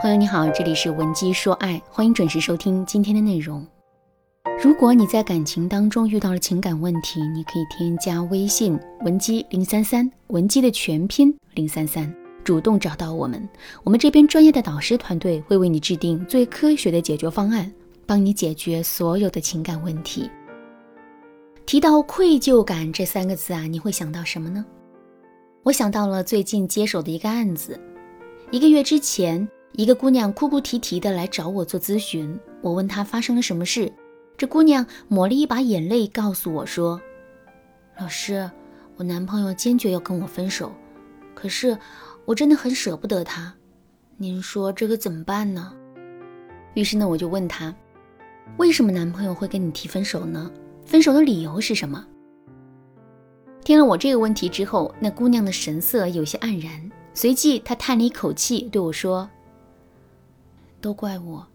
朋友你好，这里是文姬说爱，欢迎准时收听今天的内容。如果你在感情当中遇到了情感问题，你可以添加微信文姬零三三，文姬的全拼零三三，主动找到我们，我们这边专业的导师团队会为你制定最科学的解决方案，帮你解决所有的情感问题。提到愧疚感这三个字啊，你会想到什么呢？我想到了最近接手的一个案子，一个月之前，一个姑娘哭哭啼啼的来找我做咨询。我问她发生了什么事，这姑娘抹了一把眼泪，告诉我说：“老师，我男朋友坚决要跟我分手，可是我真的很舍不得他，您说这可怎么办呢？”于是呢，我就问她，为什么男朋友会跟你提分手呢？分手的理由是什么？听了我这个问题之后，那姑娘的神色有些黯然，随即她叹了一口气，对我说：“都怪我，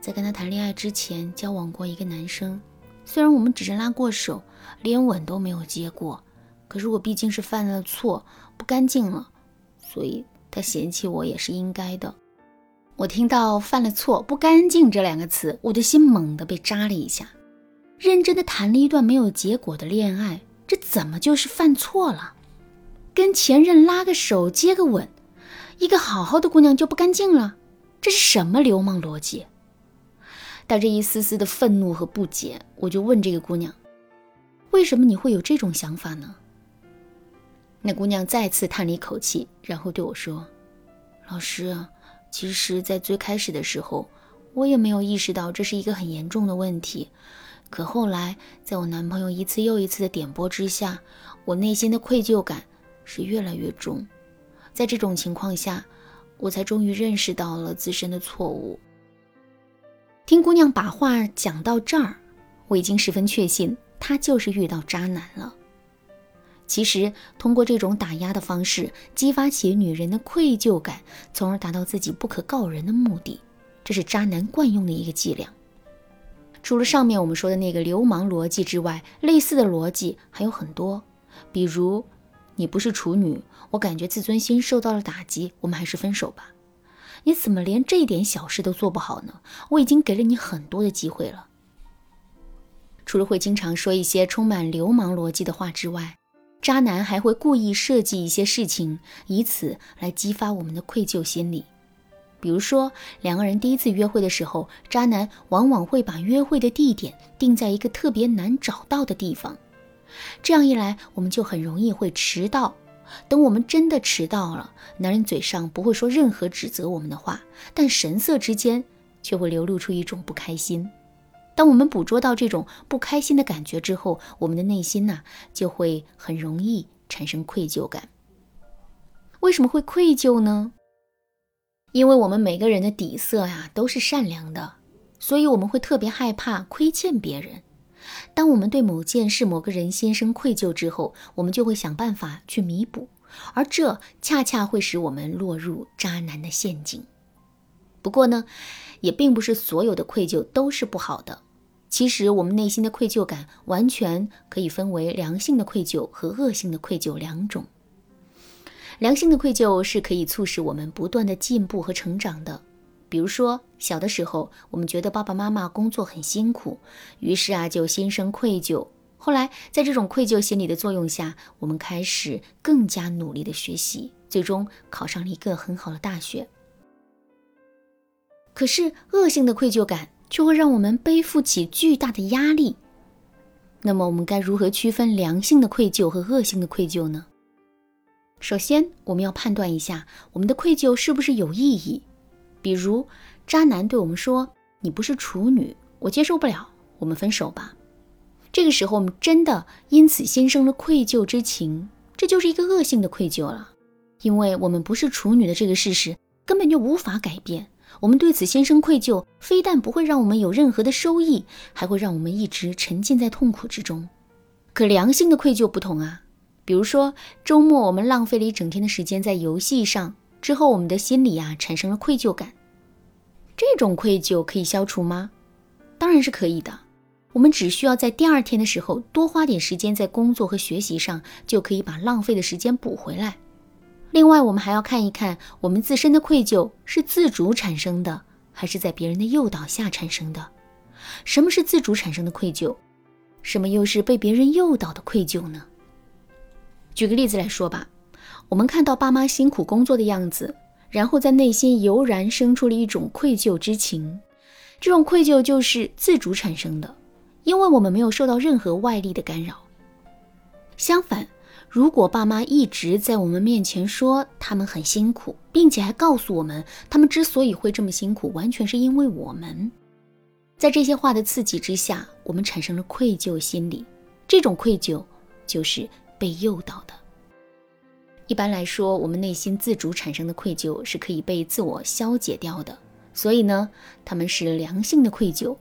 在跟他谈恋爱之前交往过一个男生，虽然我们只是拉过手，连吻都没有接过，可是我毕竟是犯了错，不干净了，所以他嫌弃我也是应该的。”我听到“犯了错，不干净”这两个词，我的心猛地被扎了一下。认真的谈了一段没有结果的恋爱。这怎么就是犯错了？跟前任拉个手、接个吻，一个好好的姑娘就不干净了？这是什么流氓逻辑？带着一丝丝的愤怒和不解，我就问这个姑娘：“为什么你会有这种想法呢？”那姑娘再次叹了一口气，然后对我说：“老师，其实，在最开始的时候，我也没有意识到这是一个很严重的问题。”可后来，在我男朋友一次又一次的点拨之下，我内心的愧疚感是越来越重。在这种情况下，我才终于认识到了自身的错误。听姑娘把话讲到这儿，我已经十分确信，她就是遇到渣男了。其实，通过这种打压的方式，激发起女人的愧疚感，从而达到自己不可告人的目的，这是渣男惯用的一个伎俩。除了上面我们说的那个流氓逻辑之外，类似的逻辑还有很多。比如，你不是处女，我感觉自尊心受到了打击，我们还是分手吧。你怎么连这点小事都做不好呢？我已经给了你很多的机会了。除了会经常说一些充满流氓逻辑的话之外，渣男还会故意设计一些事情，以此来激发我们的愧疚心理。比如说，两个人第一次约会的时候，渣男往往会把约会的地点定在一个特别难找到的地方，这样一来，我们就很容易会迟到。等我们真的迟到了，男人嘴上不会说任何指责我们的话，但神色之间却会流露出一种不开心。当我们捕捉到这种不开心的感觉之后，我们的内心呐就会很容易产生愧疚感。为什么会愧疚呢？因为我们每个人的底色呀都是善良的，所以我们会特别害怕亏欠别人。当我们对某件事、某个人心生愧疚之后，我们就会想办法去弥补，而这恰恰会使我们落入渣男的陷阱。不过呢，也并不是所有的愧疚都是不好的。其实，我们内心的愧疚感完全可以分为良性的愧疚和恶性的愧疚两种。良性的愧疚是可以促使我们不断的进步和成长的。比如说，小的时候，我们觉得爸爸妈妈工作很辛苦，于是啊就心生愧疚。后来，在这种愧疚心理的作用下，我们开始更加努力的学习，最终考上了一个很好的大学。可是，恶性的愧疚感却会让我们背负起巨大的压力。那么，我们该如何区分良性的愧疚和恶性的愧疚呢？首先，我们要判断一下我们的愧疚是不是有意义。比如，渣男对我们说：“你不是处女，我接受不了，我们分手吧。”这个时候，我们真的因此心生了愧疚之情，这就是一个恶性的愧疚了。因为我们不是处女的这个事实根本就无法改变，我们对此心生愧疚，非但不会让我们有任何的收益，还会让我们一直沉浸在痛苦之中。可良性的愧疚不同啊。比如说，周末我们浪费了一整天的时间在游戏上，之后我们的心里呀产生了愧疚感。这种愧疚可以消除吗？当然是可以的。我们只需要在第二天的时候多花点时间在工作和学习上，就可以把浪费的时间补回来。另外，我们还要看一看我们自身的愧疚是自主产生的，还是在别人的诱导下产生的。什么是自主产生的愧疚？什么又是被别人诱导的愧疚呢？举个例子来说吧，我们看到爸妈辛苦工作的样子，然后在内心油然生出了一种愧疚之情。这种愧疚就是自主产生的，因为我们没有受到任何外力的干扰。相反，如果爸妈一直在我们面前说他们很辛苦，并且还告诉我们他们之所以会这么辛苦，完全是因为我们，在这些话的刺激之下，我们产生了愧疚心理。这种愧疚就是被诱导的。一般来说，我们内心自主产生的愧疚是可以被自我消解掉的，所以呢，他们是良性的愧疚。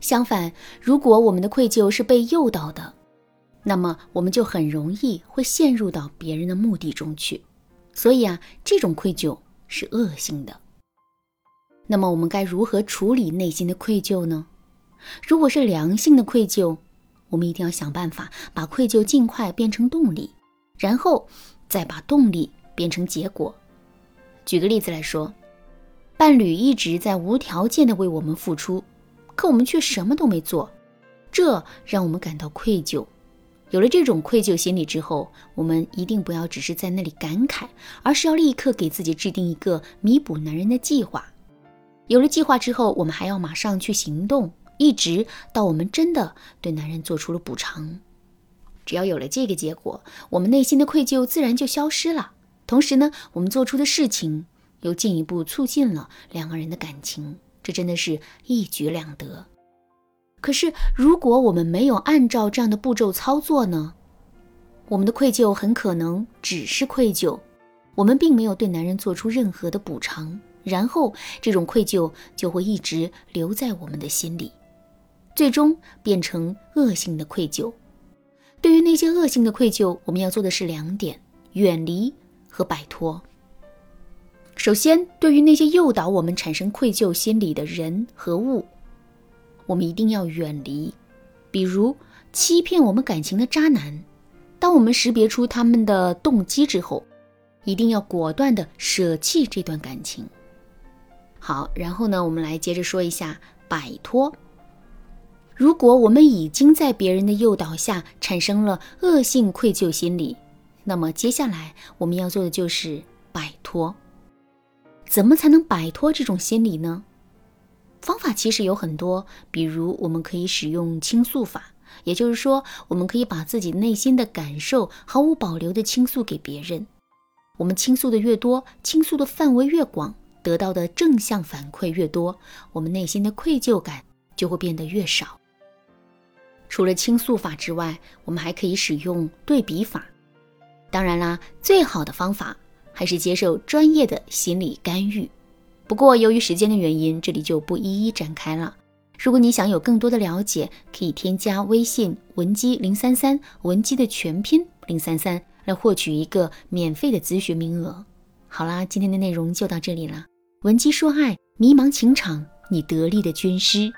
相反，如果我们的愧疚是被诱导的，那么我们就很容易会陷入到别人的目的中去，所以啊，这种愧疚是恶性的。那么我们该如何处理内心的愧疚呢？如果是良性的愧疚，我们一定要想办法把愧疚尽快变成动力，然后再把动力变成结果。举个例子来说，伴侣一直在无条件的为我们付出，可我们却什么都没做，这让我们感到愧疚。有了这种愧疚心理之后，我们一定不要只是在那里感慨，而是要立刻给自己制定一个弥补男人的计划。有了计划之后，我们还要马上去行动，一直到我们真的对男人做出了补偿。只要有了这个结果，我们内心的愧疚自然就消失了。同时呢，我们做出的事情又进一步促进了两个人的感情，这真的是一举两得。可是，如果我们没有按照这样的步骤操作呢？我们的愧疚很可能只是愧疚，我们并没有对男人做出任何的补偿，然后这种愧疚就会一直留在我们的心里，最终变成恶性的愧疚。对于那些恶性的愧疚，我们要做的是两点：远离和摆脱。首先，对于那些诱导我们产生愧疚心理的人和物。我们一定要远离，比如欺骗我们感情的渣男。当我们识别出他们的动机之后，一定要果断的舍弃这段感情。好，然后呢，我们来接着说一下摆脱。如果我们已经在别人的诱导下产生了恶性愧疚心理，那么接下来我们要做的就是摆脱。怎么才能摆脱这种心理呢？方法其实有很多，比如我们可以使用倾诉法，也就是说，我们可以把自己内心的感受毫无保留地倾诉给别人。我们倾诉的越多，倾诉的范围越广，得到的正向反馈越多，我们内心的愧疚感就会变得越少。除了倾诉法之外，我们还可以使用对比法。当然啦，最好的方法还是接受专业的心理干预。不过，由于时间的原因，这里就不一一展开了。如果你想有更多的了解，可以添加微信文姬零三三，文姬的全拼零三三，来获取一个免费的咨询名额。好啦，今天的内容就到这里了。文姬说爱，迷茫情场，你得力的军师。